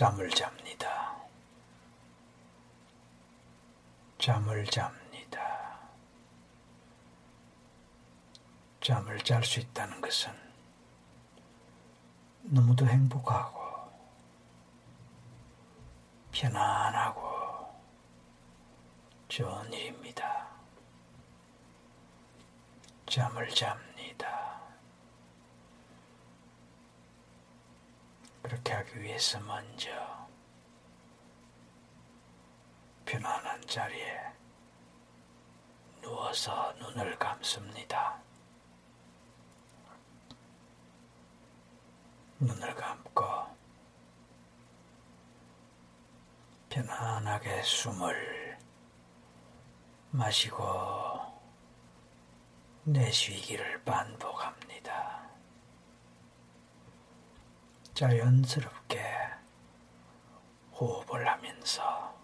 잠을 잡니다. 잠을 잡니다. 잠을 잘 수 있다는 것은 너무도 행복하고 편안하고 좋은 일입니다. 잠을 잡니다. 그렇게 하기 위해서 먼저 편안한 자리에 누워서 눈을 감습니다. 눈을 감고 편안하게 숨을 마시고 내쉬기를 반복합니다. 자연스럽게 호흡을 하면서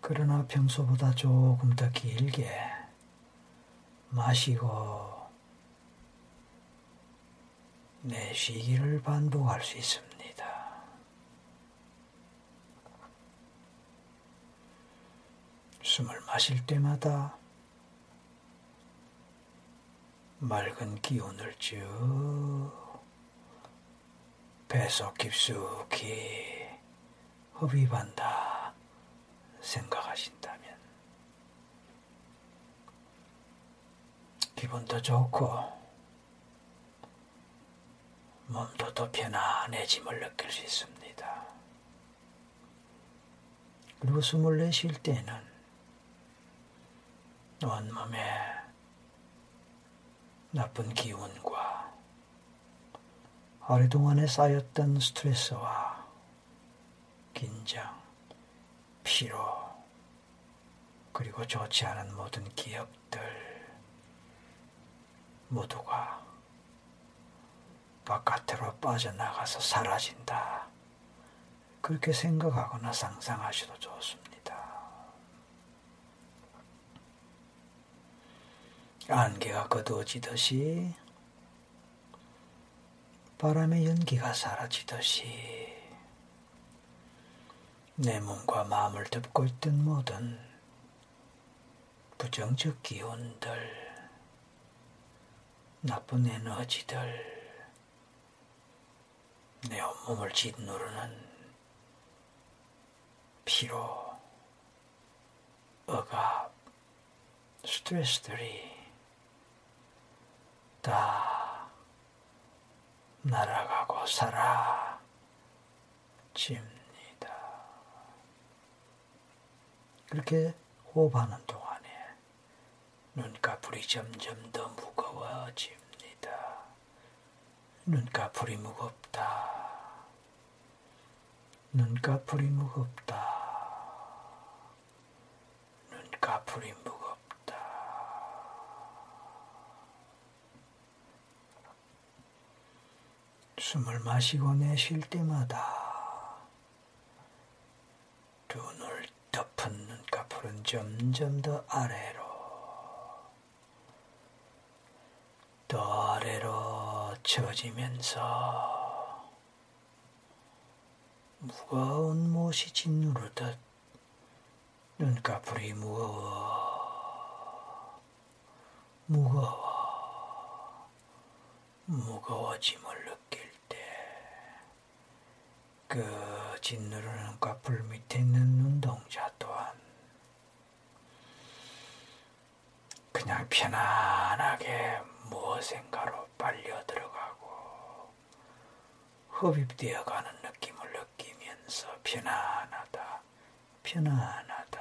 그러나 평소보다 조금 더 길게 마시고 내쉬기를 반복할 수 있습니다. 숨을 마실 때마다 맑은 기운을 쭉 배속 깊숙이 흡입한다 생각하신다면 기분도 좋고 몸도 더 편안해짐을 느낄 수 있습니다. 그리고 숨을 내쉴 때는 온몸에 나쁜 기운과 하루 동안에 쌓였던 스트레스와 긴장, 피로, 그리고 좋지 않은 모든 기억들 모두가 바깥으로 빠져나가서 사라진다. 그렇게 생각하거나 상상하셔도 좋습니다. 안개가 거두어지듯이 바람의 연기가 사라지듯이 내 몸과 마음을 덮고 있던 모든 부정적 기운들, 나쁜 에너지들, 내 온몸을 짓누르는 피로, 억압, 스트레스들이 다 날아가고 사라집니다. 그렇게 호흡하는 동안에 눈꺼풀이 점점 더 무거워집니다. 눈꺼풀이 무겁다. 눈꺼풀이 무겁다. 눈꺼풀이 무겁다. 숨을 마시고 내쉴 때마다 두 눈을 덮은 눈꺼풀은 점점 더 아래로 더 아래로 처지면서 무거운 못이 짓누르듯 눈꺼풀이 무거워 무거워 무거워짐을 느낄 그 짓누르는 까풀 밑에 있는 눈동자 또한 그냥 편안하게 무엇인가로 빨려 들어가고 흡입되어 가는 느낌을 느끼면서 편안하다, 편안하다,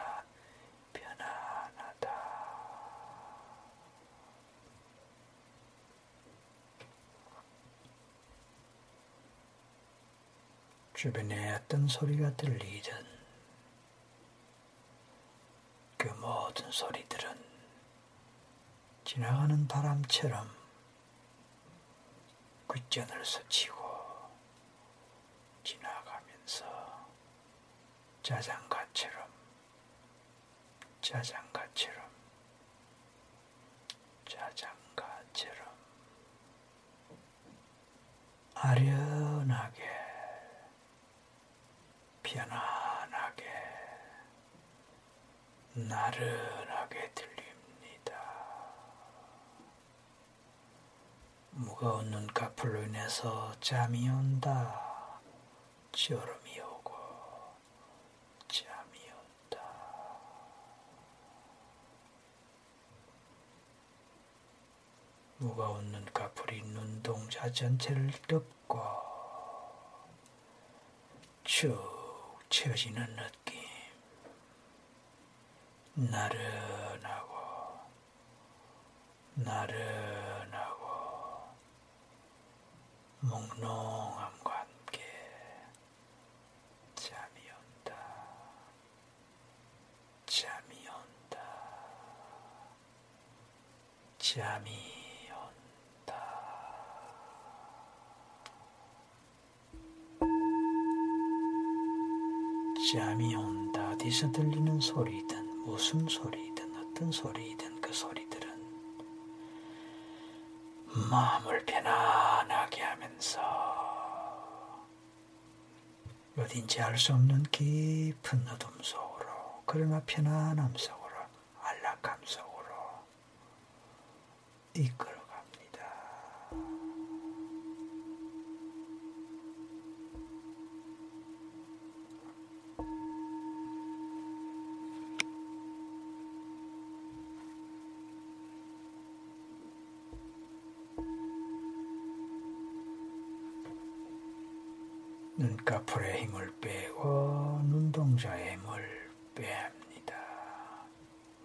주변에 어떤 소리가 들리든 그 모든 소리들은 지나가는 바람처럼 귓전을 스치고 지나가면서 자장가처럼 자장가처럼 자장가처럼 아련하게 편안하게 나른하게 들립니다. 무거운 눈꺼풀로 인해서 잠이 온다. 졸음이 오고 잠이 온다. 무거운 눈꺼풀이 눈동자 전체를 덮고 쭉 채워지는 느낌. 나른하고, 나른하고, 몽롱함과 함께 잠이 온다. 잠이 온다. 잠이 잠이 온다. 어디서 들리는 소리든 무슨 소리든 어떤 소리든 그 소리들은 마음을 편안하게 하면서 어딘지 알 수 없는 깊은 어둠 속으로 그러나 편안함 속으로 안락함 속으로 이끌 눈꺼풀의 힘을 빼고 눈동자의 힘을 뺍니다.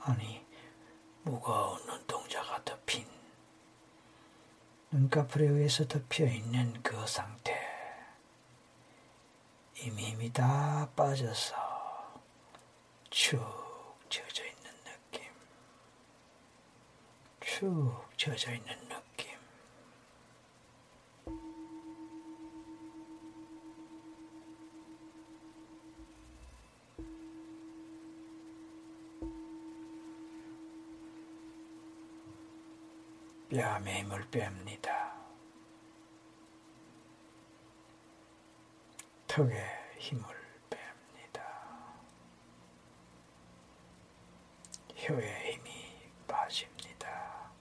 아니, 무거운 눈동자가 덮인 눈꺼풀에 의해서 덮여 있는 그 상태. 이미 힘이 다 빠져서 축 젖어 있는 느낌. 축 젖어 있는 힘을 뺍니다. 턱에 힘을 뺍니다. 혀에 힘이 빠집니다.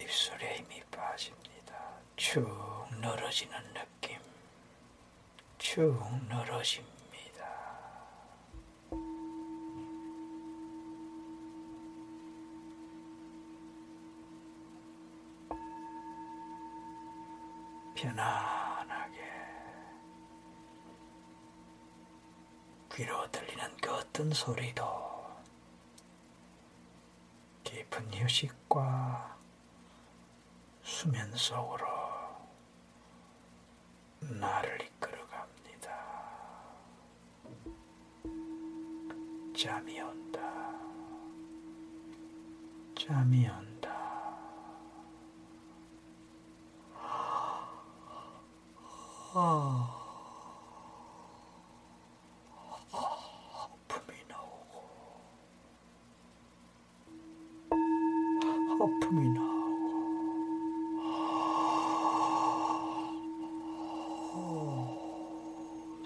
입술에 힘이 빠집니다. 축 늘어지는 느낌. 축 늘어집니다. 편안하게 귀로 들리는 그 어떤 소리도 깊은 휴식과 수면 속으로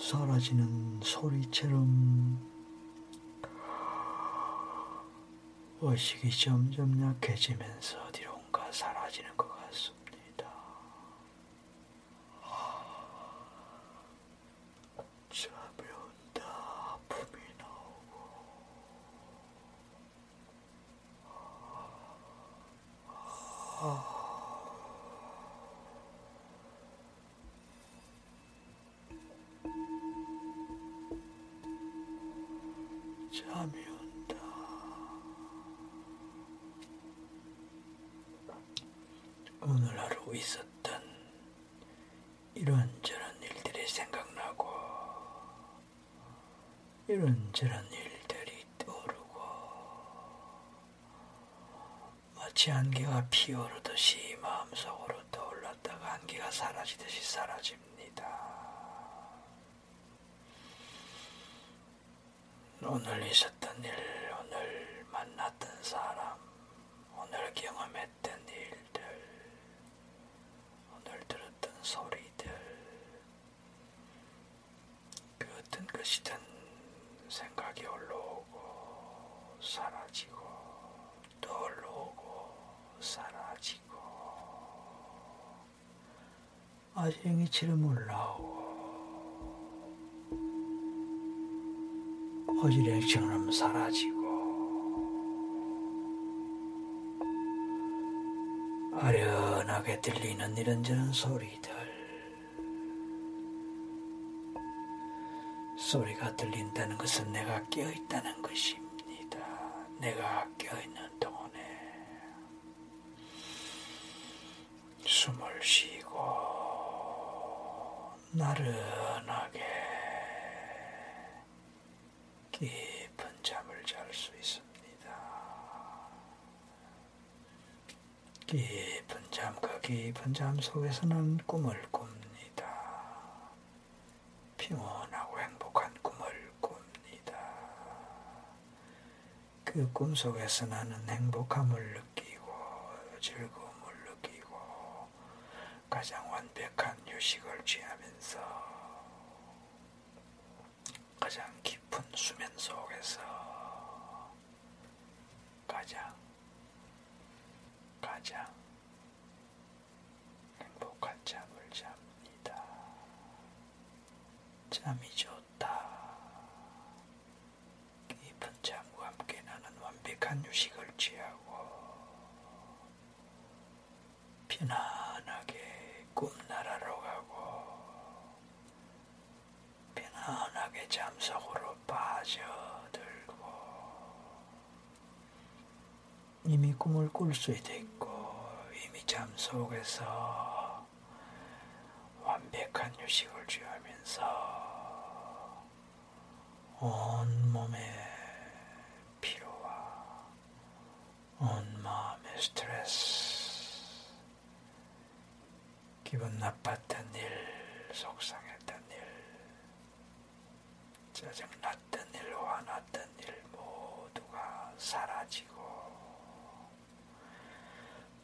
사라지는 소리처럼 의식이 점점 약해지면서 어디 이런저런 일들이 떠오르고 마치 안개가 피어오르듯이 마음속으로 떠올랐다가 안개가 사라지듯이 사라집니다. 오늘 있었던 일, 오늘 만났던 사람, 오늘 경험했던 일들, 오늘 들었던 소리들, 사라지고 떠오르고 사라지고 아쟁이처럼 올라오고 어지랭처럼 사라지고. 아련하게 들리는 이런저런 소리들. 소리가 들린다는 것은 내가 깨어있다는 것입니다. 내가 깨어있는 동안에. 숨을 쉬고 나른하게 깊은 잠을 잘 수 있습니다. 깊은 잠, 그 깊은 잠 속에서는 꿈을 꿉니다. 평온하고 행복한 꿈을 꿉니다. 그 꿈 속에서 나는 행복함을 느끼고 즐거움을 느끼고 가장 휴식을 취하면서 가장 깊은 수면 속에서 가장 가장 행복한 잠을 잡니다. 잠이 좋다. 깊은 잠과 함께 나는 완벽한 휴식을 취하고 편안하게 꿈나라로 가고 편안하게 잠속으로 빠져들고 이미 꿈을 꿀 수도 있고 이미 잠 속에서 완벽한 휴식을 취하면서 온몸의 피로와 온 마음의 스트레스 기분 나빴던 일, 속상했던 일, 짜증났던 일 모두가 사라지고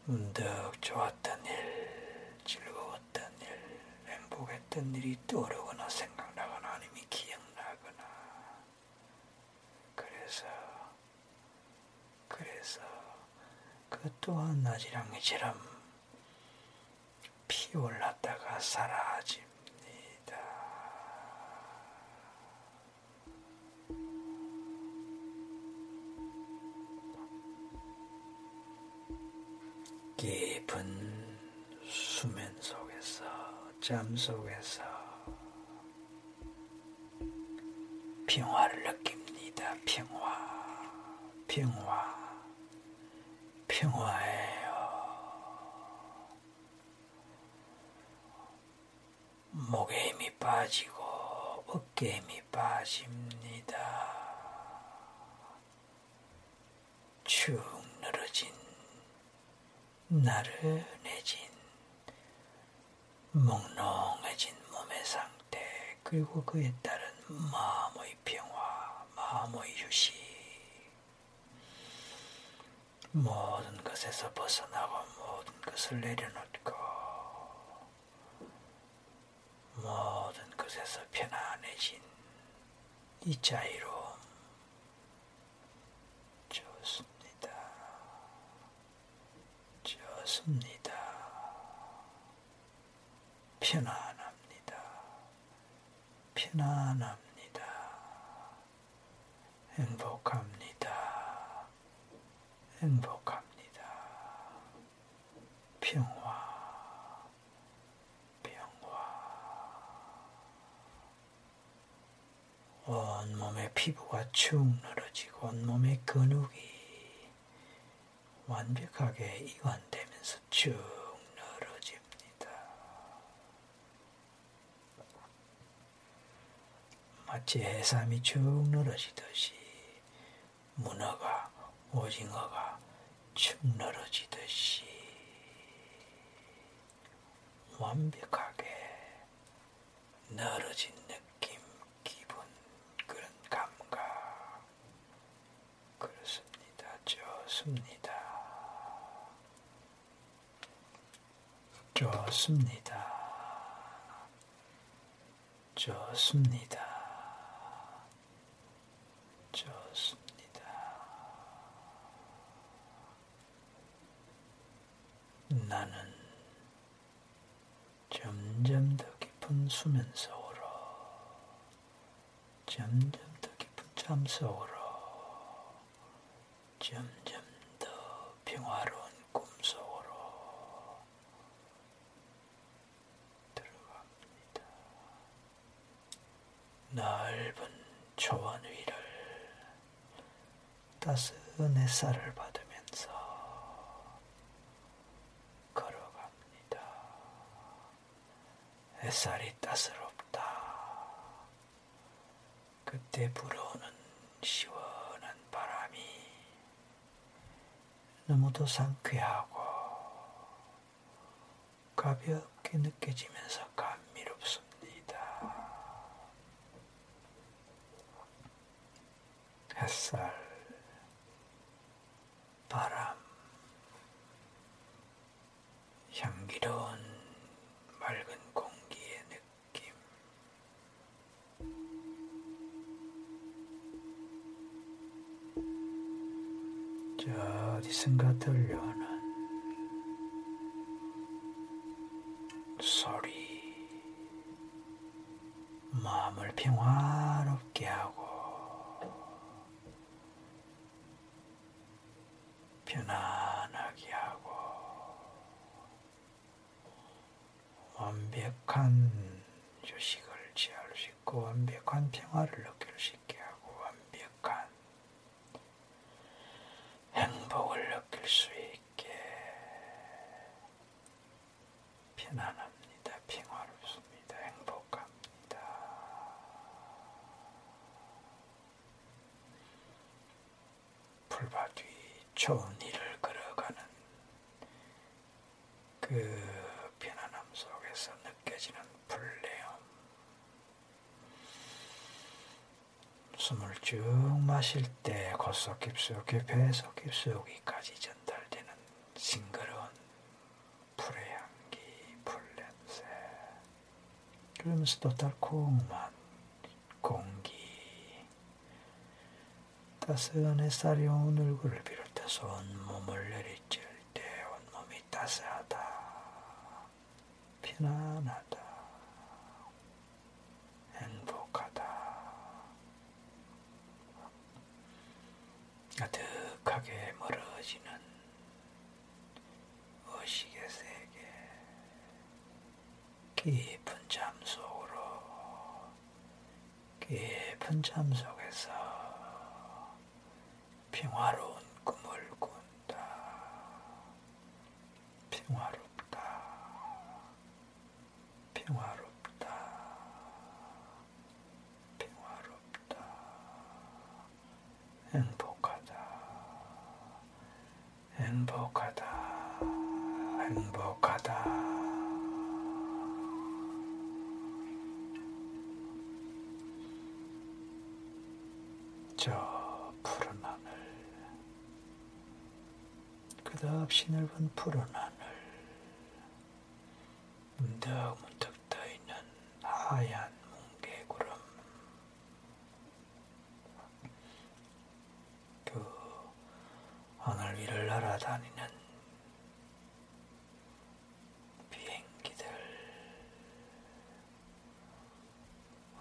문득 좋았던 일, 즐거웠던 일, 행복했던 일이 떠오르거나 생각나거나 아니면 기억나거나. 그래서 그래서 그 또한 나지랑이처럼 피올랐다가 사라집 잠 속에서 평화를 느낍니다. 평화, 평화, 평화예요. 목에 힘이 빠지고 어깨에 힘이 빠집니다. 축 늘어진 나른해진 몽롱해진 몸의 상태 그리고 그에 따른 마음의 평화 마음의 휴식 모든 것에서 벗어나고 모든 것을 내려놓고 모든 것에서 편안해진 이 자유로움 좋습니다. 좋습니다. 편안합니다. 편안합니다. 행복합니다. 행복합니다. 평화. 온몸의 피부가 축 늘어지고 온몸의 근육이 완벽하게 이완되면서 쭉 늘어집니다. 마치 해삼이 쭉 늘어지듯이 문어가 오징어가 축 늘어지듯이 완벽하게 늘어진 느낌, 기분, 그런 감각 그렇습니다. 좋습니다. 좋습니다. 좋습니다. 좋습니다. 나는 점점 더 깊은 수면 속으로, 점점 더 깊은 잠 속으로, 점점 더 평화로운 꿈 속으로 들어갑니다. 넓은 초원 위를 따스한 햇살을 받으면서 걸어갑니다. 햇살이 따스럽다. 그때 불어오는 시원한 바람이 너무도 상쾌하고 가볍게 느껴지면서 감미롭습니다. 햇살, 편안하게 하고 완벽한 휴식을 취할 수 있고 완벽한 평화를 느낄 수 있게 하고 완벽한 행복을 느낄 수 있게 편안합니다. 평화롭습니다. 행복합니다. 풀밭 위 좋은 일을 걸어가는 그 편안함 속에서 느껴지는 불내음 숨을 쭉 마실 때 콧속 깊숙이 배속 깊숙이까지 전달되는 싱그러운 풀의 향기, 풀 냄새. 그러면서 또 달콤한 공기. 따스한 햇살이 온 얼굴을 비롯해서 온몸을 내리칠 때 온몸이 따스하다. 편안하다 가득하게 멀어지는 의식의 세계 깊은 잠 속으로 깊은 잠 속에서 평화로운 꿈을 꾼다. 평화롭다. 평화롭다. 평화롭다. 행복하다. 행복하다. 행복하다. 저 푸른 하늘, 끝없이 넓은 푸른 하늘, 문득문득 떠있는 하얀 뭉게구름, 그 하늘 위를 날아다니는 비행기들,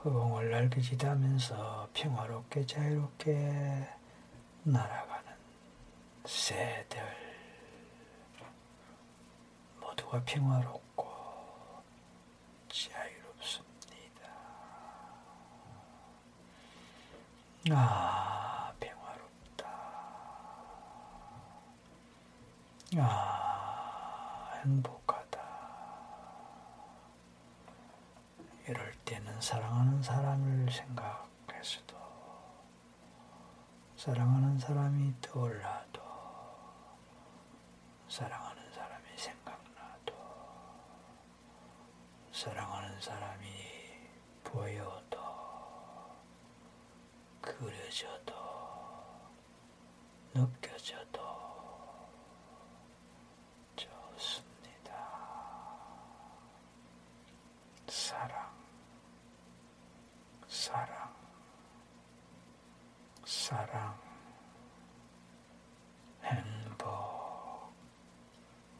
허공을 날개짓하면서 평화롭게 자유롭게 날아가는 새들 모두가 평화롭고 자유롭습니다. 아, 평화롭다. 아, 행복하다. 이럴 때는 사랑하는 사람을 생각해서도 사랑하는 사람이 떠올라도 사랑하는 사람이 생각나도 사랑하는 사람이 보여도 그려져도 느껴져도 좋습니다. 사랑, 사랑, 사랑, 행복,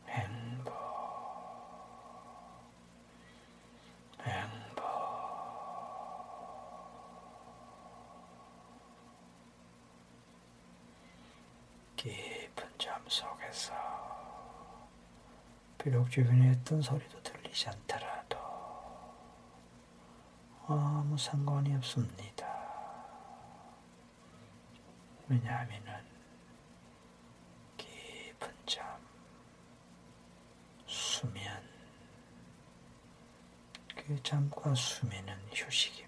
행복. 깊은 잠 속에서 비록 주변에 어떤 소리도 들리지 않더라도 아무 상관이 없습니다. 왜냐하면 깊은 잠, 수면, 그 잠과 수면은 휴식입니다.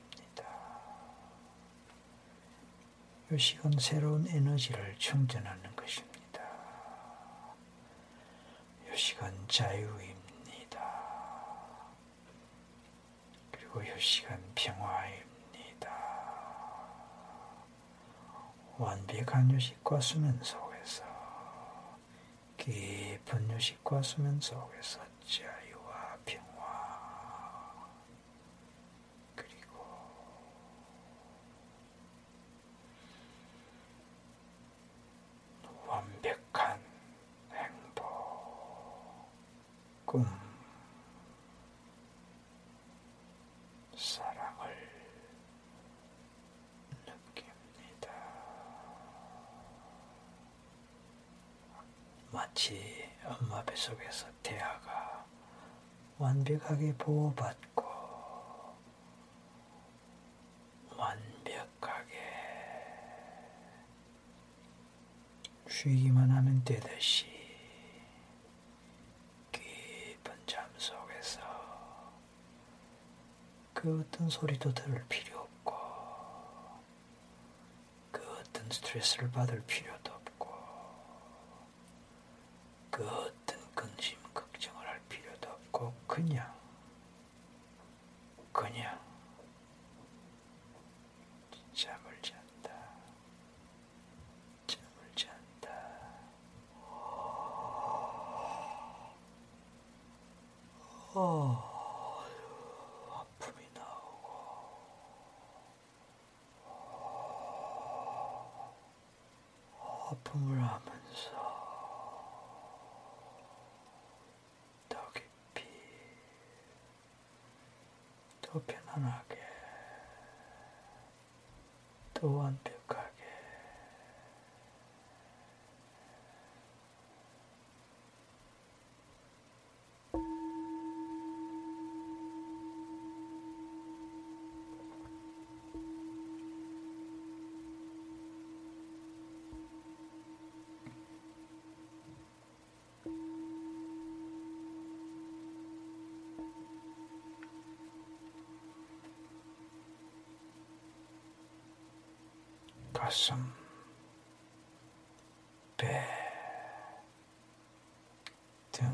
휴식은 새로운 에너지를 충전하는 것입니다. 휴식은 자유입니다. 그리고 휴식은 평화입니다. 완벽한 휴식과 수면 속에서 깊은 휴식과 수면 속에서 자유와 평화 그리고 완벽한 행복 꿈 사랑을 느낍니다. 마치 엄마 뱃속에서 태아가 완벽하게 보호받고 완벽하게 쉬기만 하면 되듯이 깊은 잠 속에서 그 어떤 소리도 들을 필요 없고 그 어떤 스트레스를 받을 필요도 없고 그 어떤 근심 걱정을 할 필요도 없고 그냥 그냥 잠을 잔다 잠을 잔다 어, 아픔이 나오고 아픔을 하면서 더 깊이 더 편안하게 더 완벽하게 가슴, 배, 등,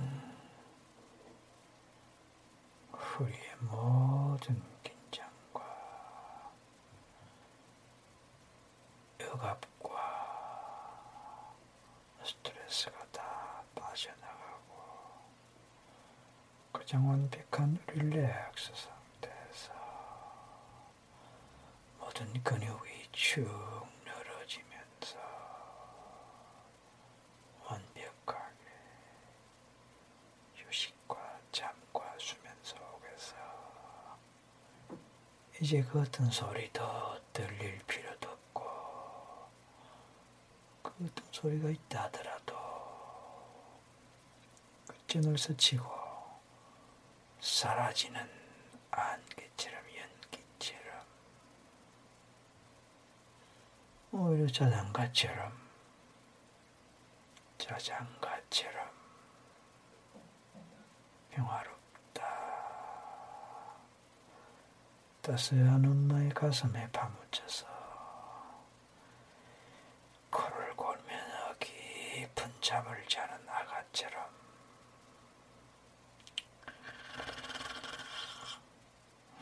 허리의 모든 긴장과 억압과 스트레스가 다 빠져나가고 가장 완벽한 릴렉스 상태에서 모든 근육이 축 늘어지면서 완벽하게 휴식과 잠과 수면 속에서 이제 그 어떤 소리도 들릴 필요도 없고 그 어떤 소리가 있다 하더라도 끝전을 스치고 사라지는 안개처럼 연기처럼 오히려 자장가처럼 자장가처럼 평화롭다. 따스한 엄마의 가슴에 파묻혀서 코를 골면서 깊은 잠을 자는 아가처럼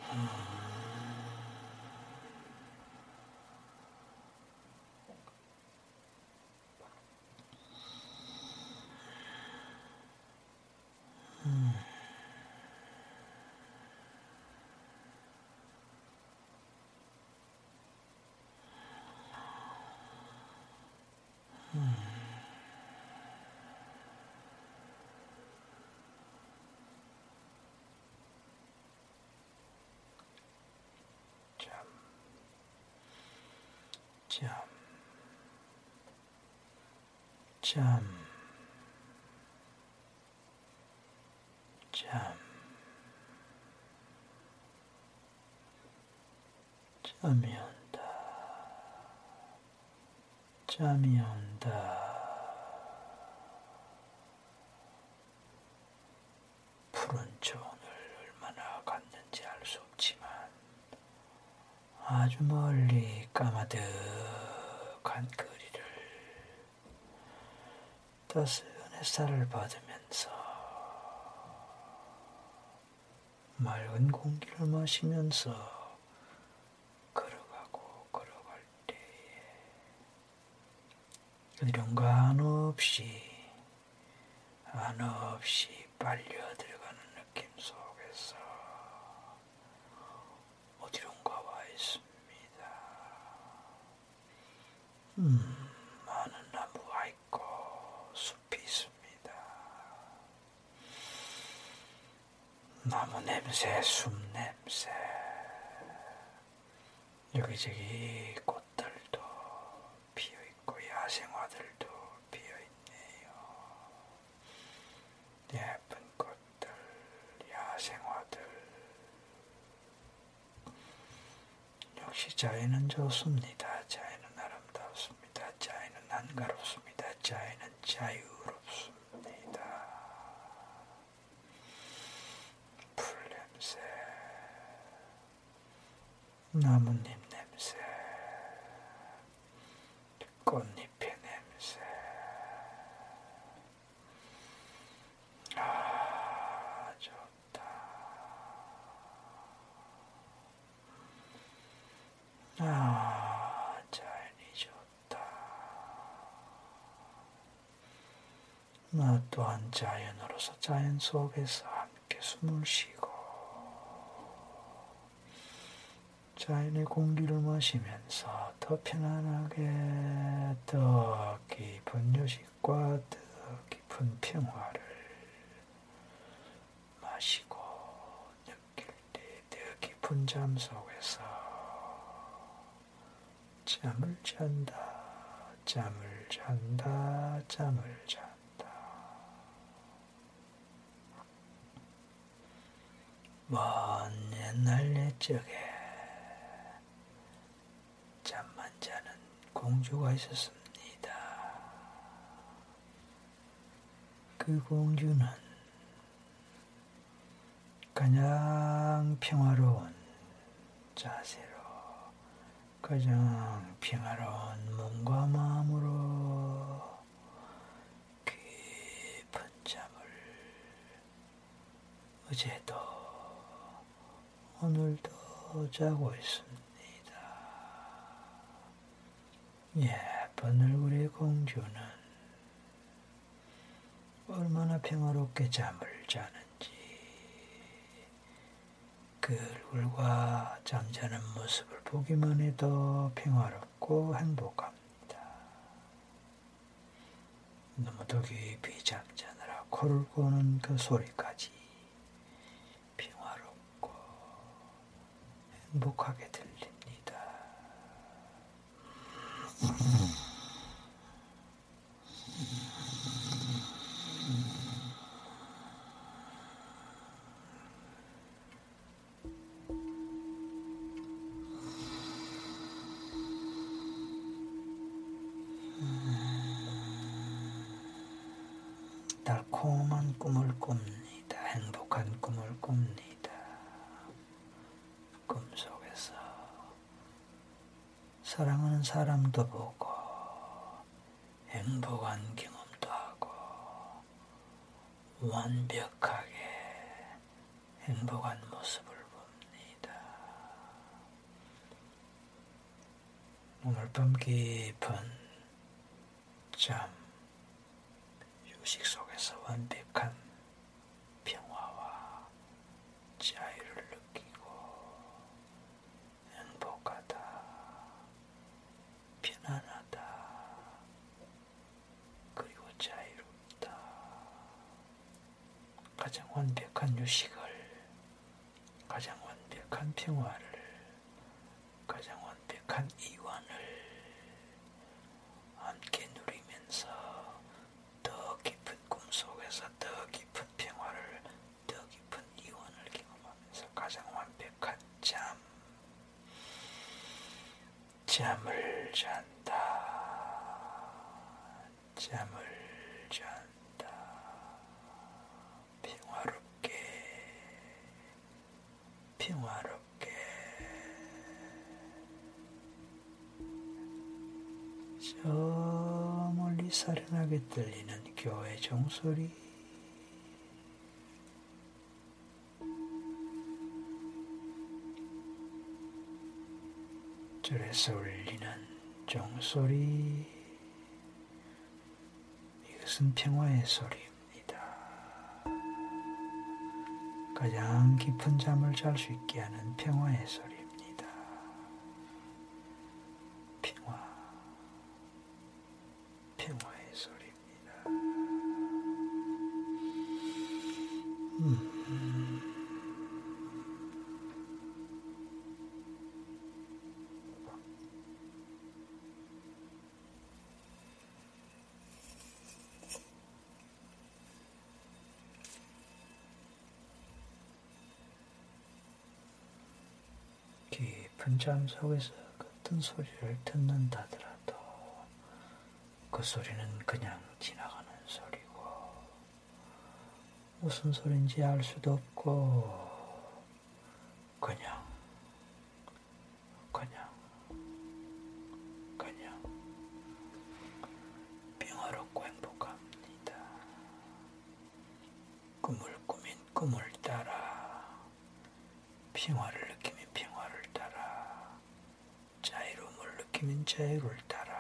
잠, 잠, 잠, 잠, 잠이 온다. 잠이 온다. 푸른 초원을 얼마나 갔는지 알 수 없지만 아주 멀리 까마득한 거리를 따스한 햇살을 받으면서 맑은 공기를 마시면서 걸어가고 걸어갈 때에 어디론가 한없이 한없이 빨려 들어가는 느낌 속에서 어디론가 와 있습니다. 음, 많은 나무가 있고 숲이 있습니다. 나무 냄새, 숲 냄새, 여기저기 꽃들도 피어 있고 야생화들도 피어 있네요. 예쁜 꽃들, 야생화들. 역시 자연은 좋습니다. 자연은 아름답습니다. 자연은 한가롭습니다. 자연은 자유롭습니다. 풀 냄새, 나뭇잎 냄새, 꽃잎의 냄새. 아, 좋다. 아, 자연이 좋다. 나 또한 자연으로서 자연 속에서 함께 숨을 쉬고 자연의 공기를 마시면서 더 편안하게 더 깊은 휴식과 더 깊은 평화를 마시고 느낄 때 더 깊은 잠 속에서 잠을 잔다, 잠을 잔다, 잠을 잔다. 먼 옛날 옛적에 잠만 자는 공주가 있었습니다. 그 공주는 가장 평화로운 자세로 가장 평화로운 몸과 마음으로 깊은 잠을 어제도 오늘도 자고 있습니다. 예쁜 얼굴의 공주는 얼마나 평화롭게 잠을 자는지 그 얼굴과 잠자는 모습을 보기만 해도 평화롭고 행복합니다. 너무도 깊이 잠자느라 코를 고는 그 소리까지 평화롭고 행복하게 들립니다. 사람도 보고 행복한 경험도 하고 완벽하게 행복한 모습을 봅니다. 오늘 밤 깊은 잠 휴식 속에서 완벽 완벽한 유식을, 가장 완벽한 평화를, 가장 완벽한 이완을 함께 누리면서 더 깊은 꿈속에서 더 깊은 평화를, 더 깊은 이완을 경험하면서 가장 완벽한 잠, 잠을 잔 사련하게 들리는 교회 종소리. 절에서 울리는 종소리 이것은 평화의 소리입니다. 가장 깊은 잠을 잘 수 있게 하는 평화의 소리 평화의 소리입니다. 음. 깊은 잠 속에서 어떤 소리를 듣는다더라도 그 소리는 그냥 지나가는 소리고 무슨 소리인지 알 수도 없고 그냥 그냥 그냥 평화롭고 행복합니다. 꿈을 꾸민 꿈을 따라 평화를 느끼며 평화를 따라 자유로움을 느끼면 자유를 따라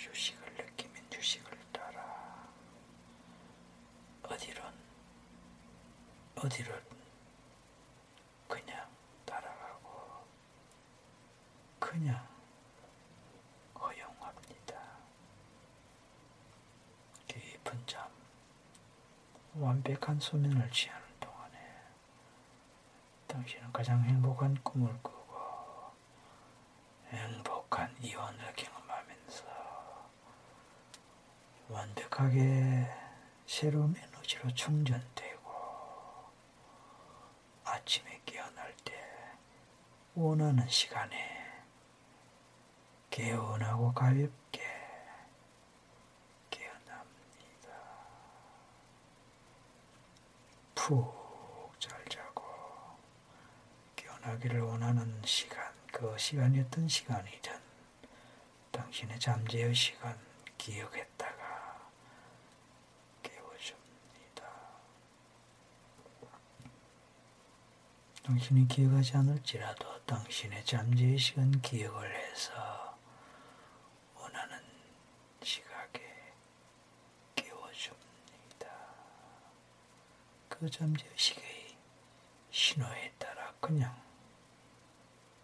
휴식을 느끼면 휴식을 따라 어디론 어디론 그냥 따라가고 그냥 허용합니다. 깊은 잠 완벽한 수면을 취하는 동안에 당신은 가장 행복한 꿈을 꾸고 행복한 이혼을 경험하면서 완벽하게 새로운 에너지로 충전되고 아침에 깨어날 때 원하는 시간에 개운하고 가볍게 깨어납니다. 푹잘 자고 깨어나기를 원하는 시간, 그 시간이 어떤 시간이든 당신의 잠재의 시간 기억했다가 깨워줍니다. 당신이 기억하지 않을지라도 당신의 잠재의 시간 기억을 해서 원하는 시각에 깨워줍니다. 그 잠재의식의 신호에 따라 그냥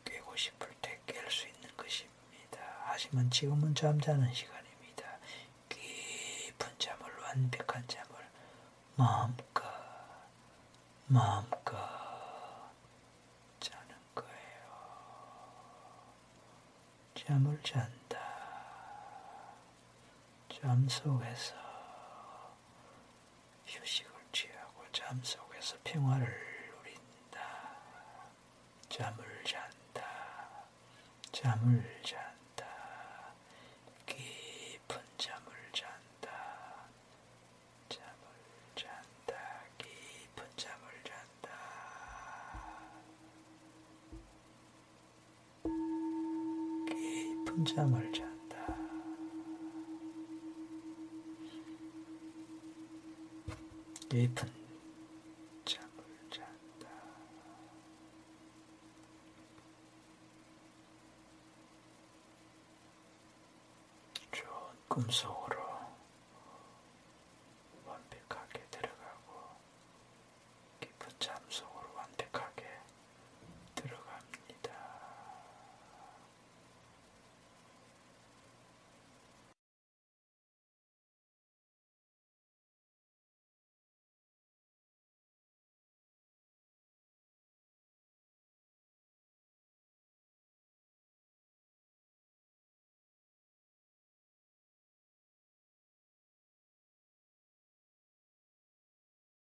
깨고 싶을 때 깰 수 있는 것입니다. 하지만 지금은 잠자는 시간입니다. 깊은 잠을 완벽한 잠을 마음껏 마음껏. 잠을 잔다. 잠 속에서 휴식을 잠 속에서 평화를 누린다. 잠을 잔다. 잠을 잔다. 깊은 잠을 잔다. 잠을 잔다. 깊은 잠을 잔다. 깊은 잠을 잔다. 깊은